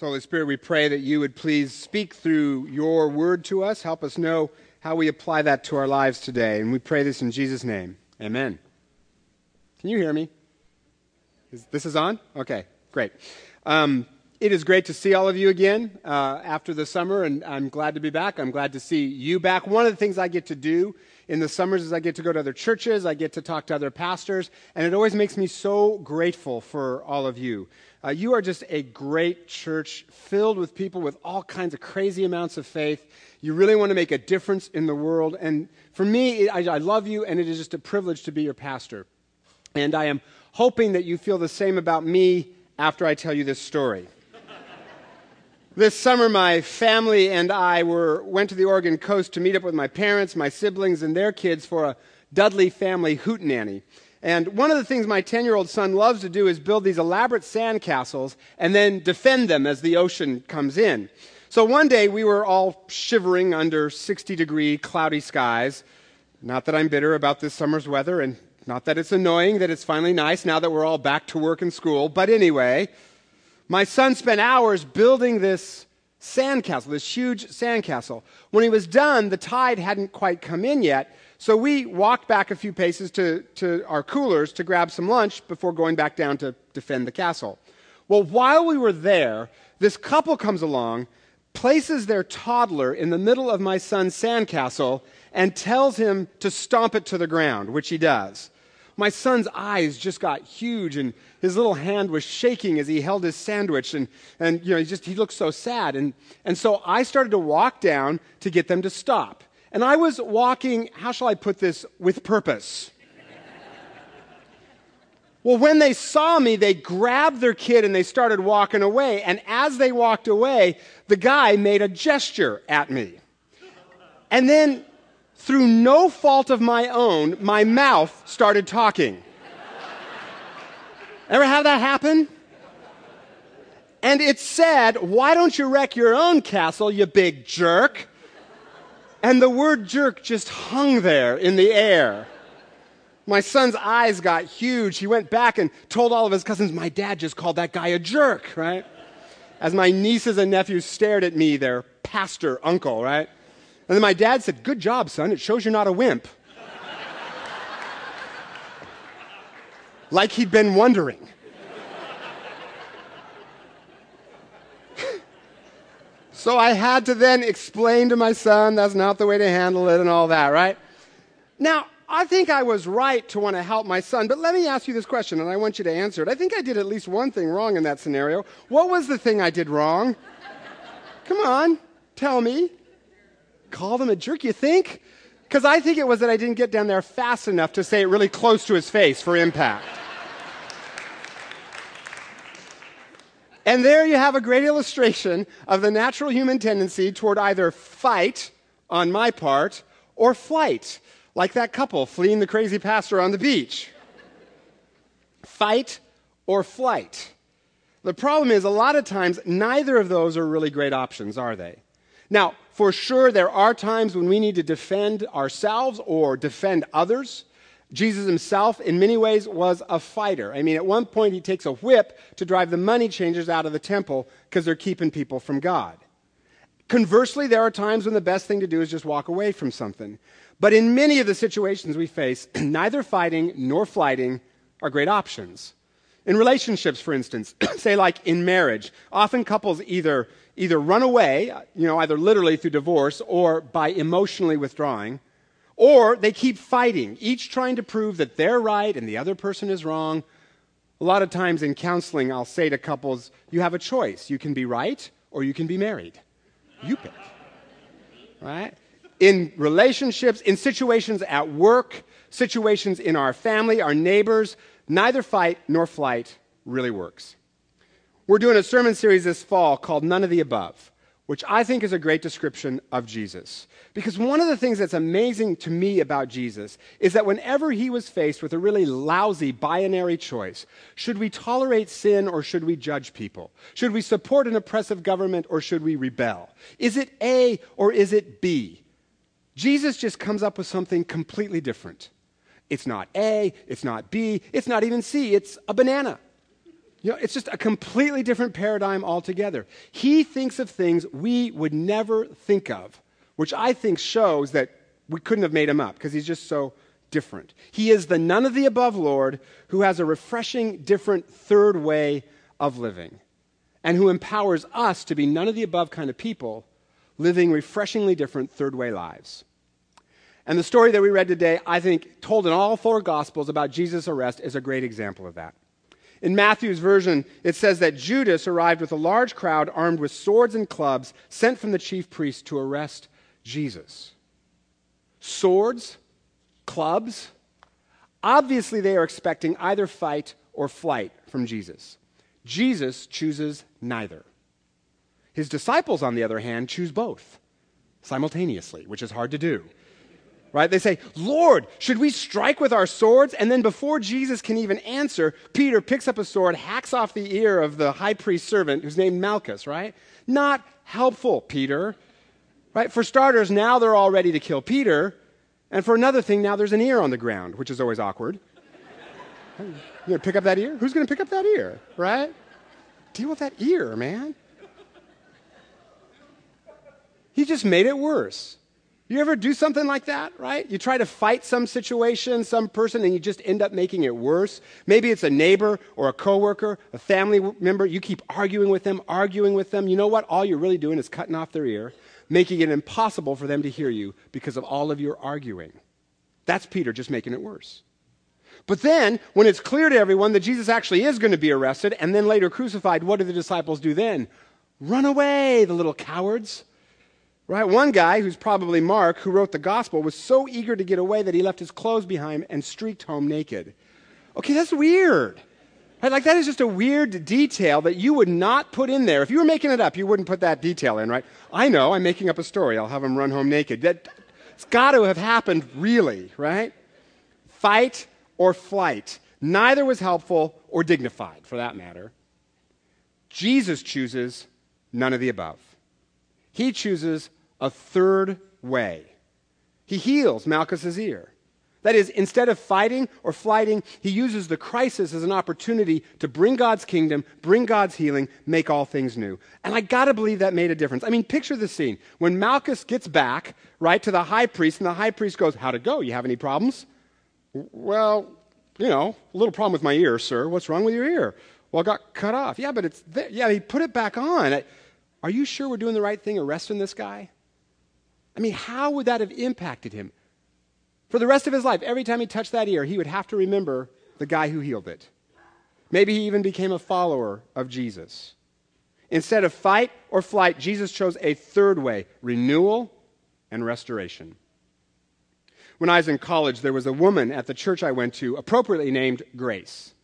So, Holy Spirit, we pray that you would please speak through your word to us. Help us know how we apply that to our lives today. And we pray this in Jesus' name. Amen. Can you hear me? Is, this is on? Okay, great. Um, it is great to see all of you again uh, after the summer, and I'm glad to be back. I'm glad to see you back. One of the things I get to do in the summers is I get to go to other churches, I get to talk to other pastors, and it always makes me so grateful for all of you. Uh, you are just a great church filled with people with all kinds of crazy amounts of faith. You really want to make a difference in the world. And for me, I, I love you, and it is just a privilege to be your pastor. And I am hoping that you feel the same about me after I tell you this story. This summer, my family and I were, went to the Oregon coast to meet up with my parents, my siblings, and their kids for a Dudley family hootenanny. And one of the things my 10 year old son loves to do is build these elaborate sandcastles and then defend them as the ocean comes in. So one day we were all shivering under 60 degree cloudy skies. Not that I'm bitter about this summer's weather, and not that it's annoying that it's finally nice now that we're all back to work and school. But anyway, my son spent hours building this sandcastle, this huge sandcastle. When he was done, the tide hadn't quite come in yet, so we walked back a few paces to, to our coolers to grab some lunch before going back down to defend the castle. Well, while we were there, this couple comes along, places their toddler in the middle of my son's sandcastle, and tells him to stomp it to the ground, which he does. My son's eyes just got huge and his little hand was shaking as he held his sandwich and, and you know, he just, he looked so sad. And, and so I started to walk down to get them to stop. And I was walking, how shall I put this, with purpose. Well, when they saw me, they grabbed their kid and they started walking away. And as they walked away, the guy made a gesture at me. And then through no fault of my own, my mouth started talking. Ever have that happen? And it said, Why don't you wreck your own castle, you big jerk? And the word jerk just hung there in the air. My son's eyes got huge. He went back and told all of his cousins, My dad just called that guy a jerk, right? As my nieces and nephews stared at me, their pastor uncle, right? And then my dad said, Good job, son. It shows you're not a wimp. like he'd been wondering. So I had to then explain to my son that's not the way to handle it and all that, right? Now, I think I was right to want to help my son, but let me ask you this question, and I want you to answer it. I think I did at least one thing wrong in that scenario. What was the thing I did wrong? Come on, tell me Call them a jerk, you think? Because I think it was that I didn't get down there fast enough to say it really close to his face for impact. And there you have a great illustration of the natural human tendency toward either fight on my part or flight, like that couple fleeing the crazy pastor on the beach. fight or flight. The problem is, a lot of times, neither of those are really great options, are they? Now, for sure, there are times when we need to defend ourselves or defend others. Jesus himself, in many ways, was a fighter. I mean, at one point, he takes a whip to drive the money changers out of the temple because they're keeping people from God. Conversely, there are times when the best thing to do is just walk away from something. But in many of the situations we face, neither fighting nor flighting are great options. In relationships, for instance, say like in marriage, often couples either either run away, you know, either literally through divorce or by emotionally withdrawing, or they keep fighting, each trying to prove that they're right and the other person is wrong. A lot of times in counseling, I'll say to couples, you have a choice. You can be right or you can be married. You pick. Right? In relationships, in situations at work, situations in our family, our neighbors, neither fight nor flight really works. We're doing a sermon series this fall called None of the Above, which I think is a great description of Jesus. Because one of the things that's amazing to me about Jesus is that whenever he was faced with a really lousy binary choice, should we tolerate sin or should we judge people? Should we support an oppressive government or should we rebel? Is it A or is it B? Jesus just comes up with something completely different. It's not A, it's not B, it's not even C, it's a banana. You know, it's just a completely different paradigm altogether. He thinks of things we would never think of, which I think shows that we couldn't have made him up because he's just so different. He is the none of the above Lord who has a refreshing, different third way of living and who empowers us to be none of the above kind of people living refreshingly different third way lives. And the story that we read today, I think, told in all four Gospels about Jesus' arrest, is a great example of that. In Matthew's version, it says that Judas arrived with a large crowd armed with swords and clubs sent from the chief priests to arrest Jesus. Swords, clubs, obviously they are expecting either fight or flight from Jesus. Jesus chooses neither. His disciples, on the other hand, choose both simultaneously, which is hard to do. Right? They say, Lord, should we strike with our swords? And then before Jesus can even answer, Peter picks up a sword, hacks off the ear of the high priest servant who's named Malchus, right? Not helpful, Peter. Right? For starters, now they're all ready to kill Peter. And for another thing, now there's an ear on the ground, which is always awkward. You gonna pick up that ear? Who's gonna pick up that ear, right? Deal with that ear, man. He just made it worse. You ever do something like that, right? You try to fight some situation, some person, and you just end up making it worse. Maybe it's a neighbor or a coworker, a family member. You keep arguing with them, arguing with them. You know what? All you're really doing is cutting off their ear, making it impossible for them to hear you because of all of your arguing. That's Peter just making it worse. But then, when it's clear to everyone that Jesus actually is going to be arrested and then later crucified, what do the disciples do then? Run away, the little cowards. Right? One guy, who's probably Mark, who wrote the gospel, was so eager to get away that he left his clothes behind and streaked home naked. Okay, that's weird. Right? Like, that is just a weird detail that you would not put in there. If you were making it up, you wouldn't put that detail in, right? I know, I'm making up a story. I'll have him run home naked. That, it's got to have happened, really, right? Fight or flight. Neither was helpful or dignified, for that matter. Jesus chooses none of the above. He chooses a third way. He heals Malchus's ear. That is, instead of fighting or flighting, he uses the crisis as an opportunity to bring God's kingdom, bring God's healing, make all things new. And I gotta believe that made a difference. I mean, picture the scene. When Malchus gets back, right, to the high priest, and the high priest goes, How'd it go? You have any problems? Well, you know, a little problem with my ear, sir. What's wrong with your ear? Well, it got cut off. Yeah, but it's there. Yeah, he put it back on. Are you sure we're doing the right thing arresting this guy? I mean, how would that have impacted him? For the rest of his life, every time he touched that ear, he would have to remember the guy who healed it. Maybe he even became a follower of Jesus. Instead of fight or flight, Jesus chose a third way renewal and restoration. When I was in college, there was a woman at the church I went to, appropriately named Grace.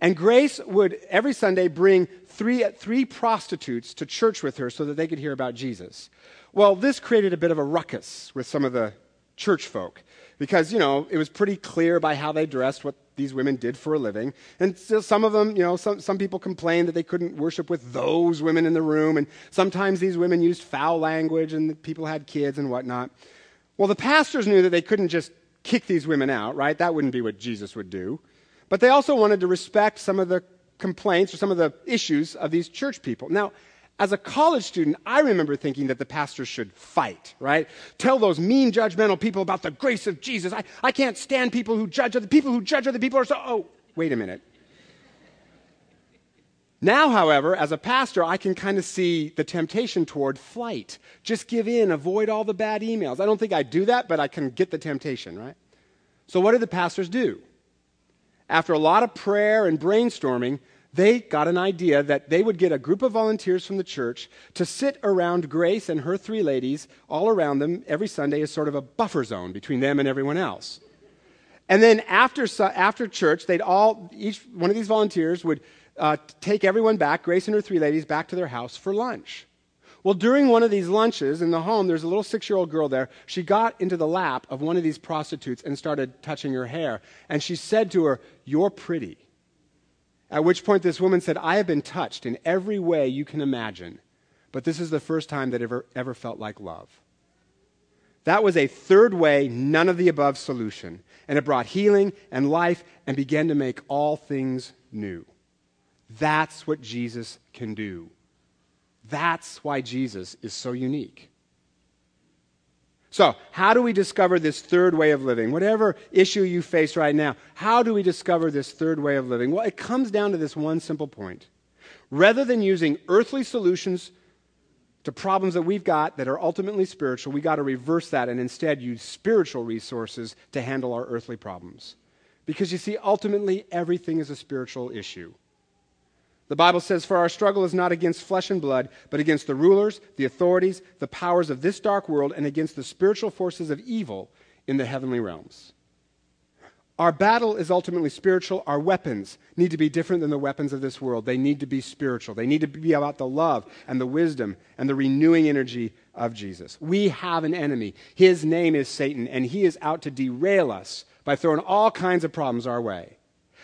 And Grace would every Sunday bring three, three prostitutes to church with her so that they could hear about Jesus. Well, this created a bit of a ruckus with some of the church folk because, you know, it was pretty clear by how they dressed what these women did for a living. And still some of them, you know, some, some people complained that they couldn't worship with those women in the room. And sometimes these women used foul language and people had kids and whatnot. Well, the pastors knew that they couldn't just kick these women out, right? That wouldn't be what Jesus would do. But they also wanted to respect some of the complaints or some of the issues of these church people. Now, as a college student, I remember thinking that the pastors should fight, right? Tell those mean, judgmental people about the grace of Jesus. I, I can't stand people who judge other people who judge other people are so. Oh, wait a minute. Now, however, as a pastor, I can kind of see the temptation toward flight. Just give in, avoid all the bad emails. I don't think I do that, but I can get the temptation, right? So, what did the pastors do? After a lot of prayer and brainstorming, they got an idea that they would get a group of volunteers from the church to sit around Grace and her three ladies, all around them every Sunday as sort of a buffer zone between them and everyone else. And then after, after church, they'd all, each one of these volunteers would uh, take everyone back, Grace and her three ladies, back to their house for lunch. Well, during one of these lunches in the home, there's a little six year old girl there. She got into the lap of one of these prostitutes and started touching her hair. And she said to her, You're pretty. At which point, this woman said, I have been touched in every way you can imagine, but this is the first time that ever, ever felt like love. That was a third way, none of the above solution. And it brought healing and life and began to make all things new. That's what Jesus can do. That's why Jesus is so unique. So, how do we discover this third way of living? Whatever issue you face right now, how do we discover this third way of living? Well, it comes down to this one simple point. Rather than using earthly solutions to problems that we've got that are ultimately spiritual, we got to reverse that and instead use spiritual resources to handle our earthly problems. Because you see, ultimately, everything is a spiritual issue. The Bible says, For our struggle is not against flesh and blood, but against the rulers, the authorities, the powers of this dark world, and against the spiritual forces of evil in the heavenly realms. Our battle is ultimately spiritual. Our weapons need to be different than the weapons of this world. They need to be spiritual. They need to be about the love and the wisdom and the renewing energy of Jesus. We have an enemy. His name is Satan, and he is out to derail us by throwing all kinds of problems our way.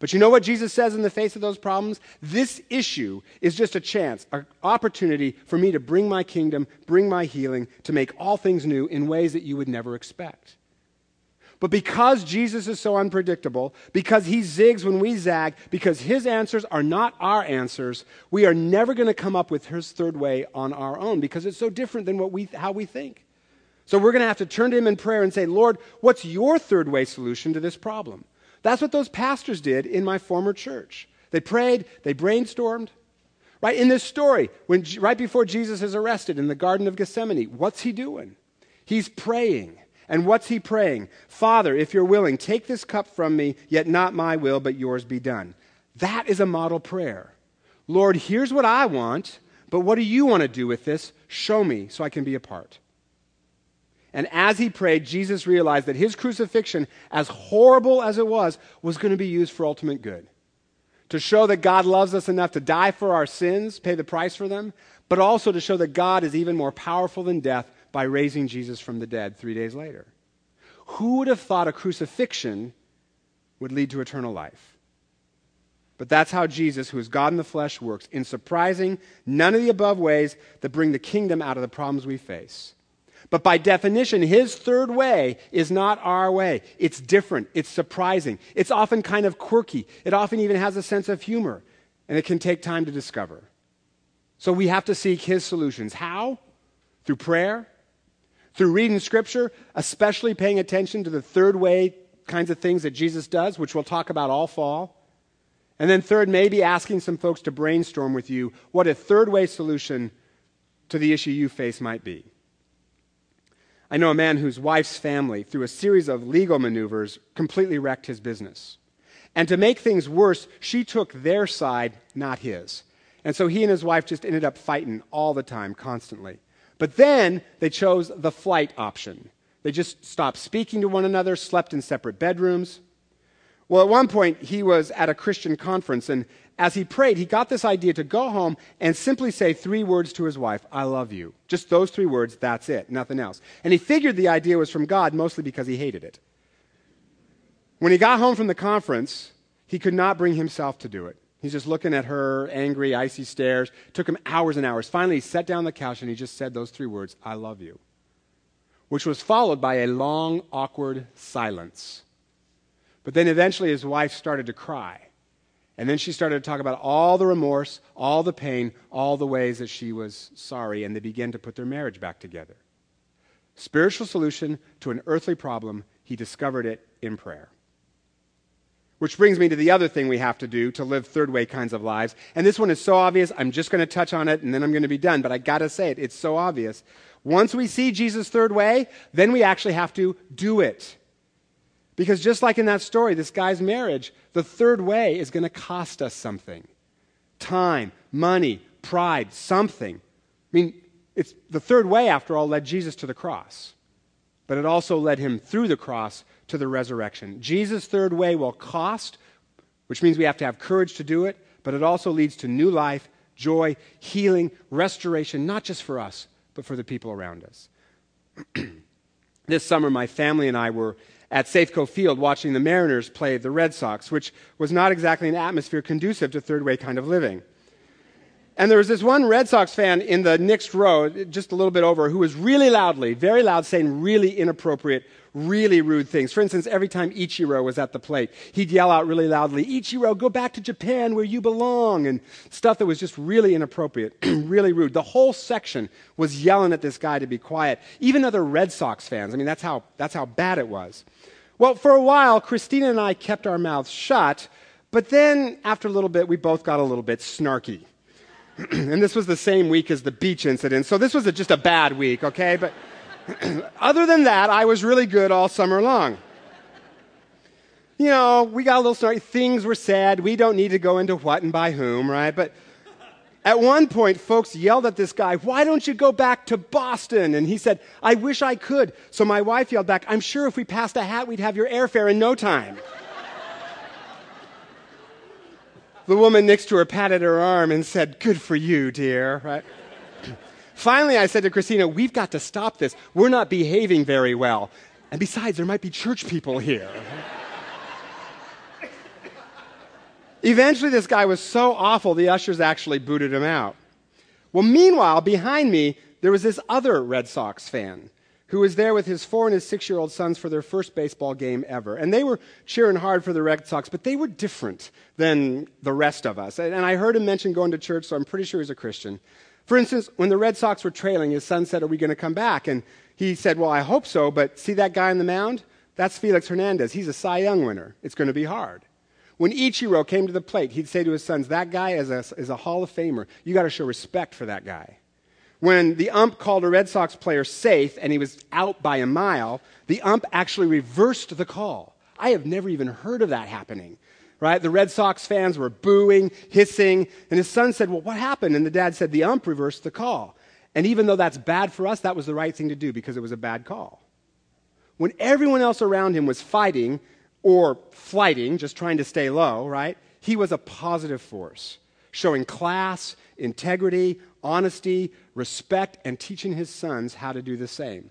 But you know what Jesus says in the face of those problems? This issue is just a chance, an opportunity for me to bring my kingdom, bring my healing, to make all things new in ways that you would never expect. But because Jesus is so unpredictable, because he zigs when we zag, because his answers are not our answers, we are never going to come up with his third way on our own because it's so different than what we, how we think. So we're going to have to turn to him in prayer and say, Lord, what's your third way solution to this problem? That's what those pastors did in my former church. They prayed, they brainstormed. Right in this story, when, right before Jesus is arrested in the Garden of Gethsemane, what's he doing? He's praying. And what's he praying? Father, if you're willing, take this cup from me, yet not my will, but yours be done. That is a model prayer. Lord, here's what I want, but what do you want to do with this? Show me so I can be a part. And as he prayed, Jesus realized that his crucifixion, as horrible as it was, was going to be used for ultimate good. To show that God loves us enough to die for our sins, pay the price for them, but also to show that God is even more powerful than death by raising Jesus from the dead three days later. Who would have thought a crucifixion would lead to eternal life? But that's how Jesus, who is God in the flesh, works in surprising, none of the above ways that bring the kingdom out of the problems we face. But by definition, his third way is not our way. It's different. It's surprising. It's often kind of quirky. It often even has a sense of humor, and it can take time to discover. So we have to seek his solutions. How? Through prayer, through reading scripture, especially paying attention to the third way kinds of things that Jesus does, which we'll talk about all fall. And then, third, maybe asking some folks to brainstorm with you what a third way solution to the issue you face might be. I know a man whose wife's family, through a series of legal maneuvers, completely wrecked his business. And to make things worse, she took their side, not his. And so he and his wife just ended up fighting all the time, constantly. But then they chose the flight option. They just stopped speaking to one another, slept in separate bedrooms. Well, at one point, he was at a Christian conference, and as he prayed, he got this idea to go home and simply say three words to his wife I love you. Just those three words, that's it, nothing else. And he figured the idea was from God mostly because he hated it. When he got home from the conference, he could not bring himself to do it. He's just looking at her, angry, icy stares. It took him hours and hours. Finally, he sat down on the couch and he just said those three words I love you, which was followed by a long, awkward silence. But then eventually his wife started to cry. And then she started to talk about all the remorse, all the pain, all the ways that she was sorry, and they began to put their marriage back together. Spiritual solution to an earthly problem, he discovered it in prayer. Which brings me to the other thing we have to do to live third way kinds of lives. And this one is so obvious, I'm just going to touch on it and then I'm going to be done. But I got to say it, it's so obvious. Once we see Jesus' third way, then we actually have to do it. Because just like in that story, this guy's marriage, the third way is going to cost us something time, money, pride, something. I mean, it's, the third way, after all, led Jesus to the cross, but it also led him through the cross to the resurrection. Jesus' third way will cost, which means we have to have courage to do it, but it also leads to new life, joy, healing, restoration, not just for us, but for the people around us. this summer, my family and I were at Safeco Field watching the Mariners play the Red Sox, which was not exactly an atmosphere conducive to third way kind of living. And there was this one Red Sox fan in the next row, just a little bit over, who was really loudly, very loud, saying really inappropriate, really rude things. For instance, every time Ichiro was at the plate, he'd yell out really loudly, Ichiro, go back to Japan where you belong, and stuff that was just really inappropriate, really rude. The whole section was yelling at this guy to be quiet. Even other Red Sox fans. I mean, that's how, that's how bad it was. Well, for a while, Christina and I kept our mouths shut, but then after a little bit, we both got a little bit snarky. and this was the same week as the beach incident, so this was a, just a bad week, okay? But other than that, I was really good all summer long. You know, we got a little snarky. Things were said. We don't need to go into what and by whom, right? But at one point, folks yelled at this guy, Why don't you go back to Boston? And he said, I wish I could. So my wife yelled back, I'm sure if we passed a hat, we'd have your airfare in no time. the woman next to her patted her arm and said, Good for you, dear, right? Finally, I said to Christina, We've got to stop this. We're not behaving very well. And besides, there might be church people here. Eventually, this guy was so awful, the ushers actually booted him out. Well, meanwhile, behind me, there was this other Red Sox fan who was there with his four and his six year old sons for their first baseball game ever. And they were cheering hard for the Red Sox, but they were different than the rest of us. And I heard him mention going to church, so I'm pretty sure he's a Christian. For instance, when the Red Sox were trailing, his son said, Are we going to come back? And he said, Well, I hope so, but see that guy on the mound? That's Felix Hernandez. He's a Cy Young winner. It's going to be hard. When Ichiro came to the plate, he'd say to his sons, That guy is a, is a Hall of Famer. You got to show respect for that guy. When the ump called a Red Sox player safe and he was out by a mile, the ump actually reversed the call. I have never even heard of that happening. Right? The Red Sox fans were booing, hissing, and his son said, Well, what happened? And the dad said, The ump reversed the call. And even though that's bad for us, that was the right thing to do because it was a bad call. When everyone else around him was fighting or flighting, just trying to stay low, right? He was a positive force, showing class, integrity, honesty, respect, and teaching his sons how to do the same.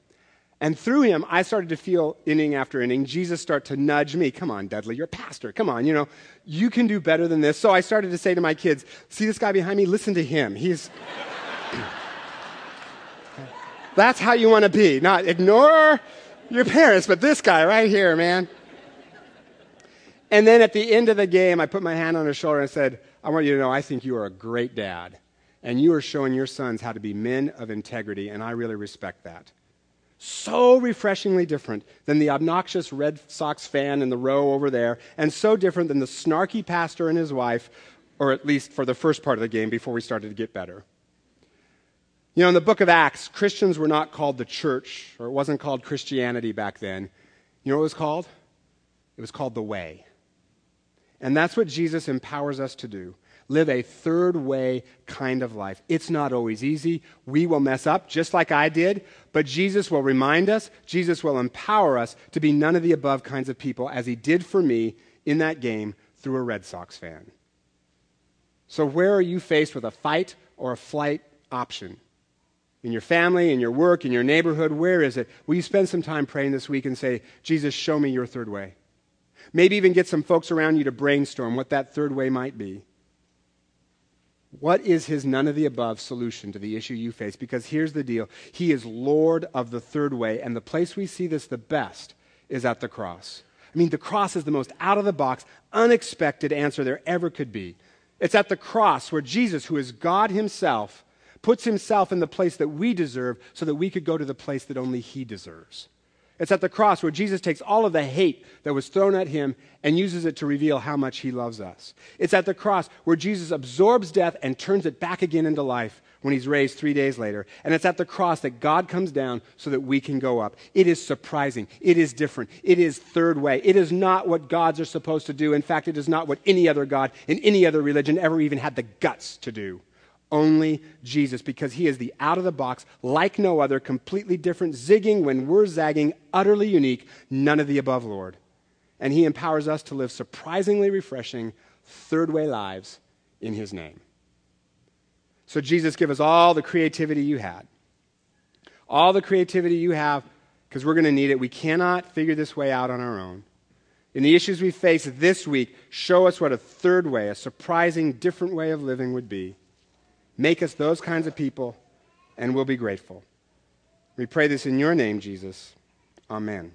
And through him, I started to feel inning after inning, Jesus start to nudge me. Come on, Dudley, you're a pastor. Come on, you know, you can do better than this. So I started to say to my kids, see this guy behind me? Listen to him. He's. That's how you want to be. Not ignore your parents, but this guy right here, man. And then at the end of the game, I put my hand on his shoulder and said, I want you to know I think you are a great dad and you are showing your sons how to be men of integrity, and I really respect that. So refreshingly different than the obnoxious Red Sox fan in the row over there, and so different than the snarky pastor and his wife, or at least for the first part of the game before we started to get better. You know, in the book of Acts, Christians were not called the church, or it wasn't called Christianity back then. You know what it was called? It was called the way. And that's what Jesus empowers us to do live a third way kind of life. It's not always easy. We will mess up just like I did, but Jesus will remind us, Jesus will empower us to be none of the above kinds of people, as he did for me in that game through a Red Sox fan. So, where are you faced with a fight or a flight option? In your family, in your work, in your neighborhood, where is it? Will you spend some time praying this week and say, Jesus, show me your third way? Maybe even get some folks around you to brainstorm what that third way might be. What is his none of the above solution to the issue you face? Because here's the deal He is Lord of the third way, and the place we see this the best is at the cross. I mean, the cross is the most out of the box, unexpected answer there ever could be. It's at the cross where Jesus, who is God Himself, puts Himself in the place that we deserve so that we could go to the place that only He deserves. It's at the cross where Jesus takes all of the hate that was thrown at him and uses it to reveal how much he loves us. It's at the cross where Jesus absorbs death and turns it back again into life when he's raised three days later. And it's at the cross that God comes down so that we can go up. It is surprising. It is different. It is third way. It is not what gods are supposed to do. In fact, it is not what any other God in any other religion ever even had the guts to do only Jesus because he is the out of the box, like no other, completely different, zigging when we're zagging, utterly unique, none of the above, Lord. And he empowers us to live surprisingly refreshing, third way lives in his name. So, Jesus, give us all the creativity you had. All the creativity you have, because we're going to need it. We cannot figure this way out on our own. In the issues we face this week, show us what a third way, a surprising, different way of living would be. Make us those kinds of people, and we'll be grateful. We pray this in your name, Jesus. Amen.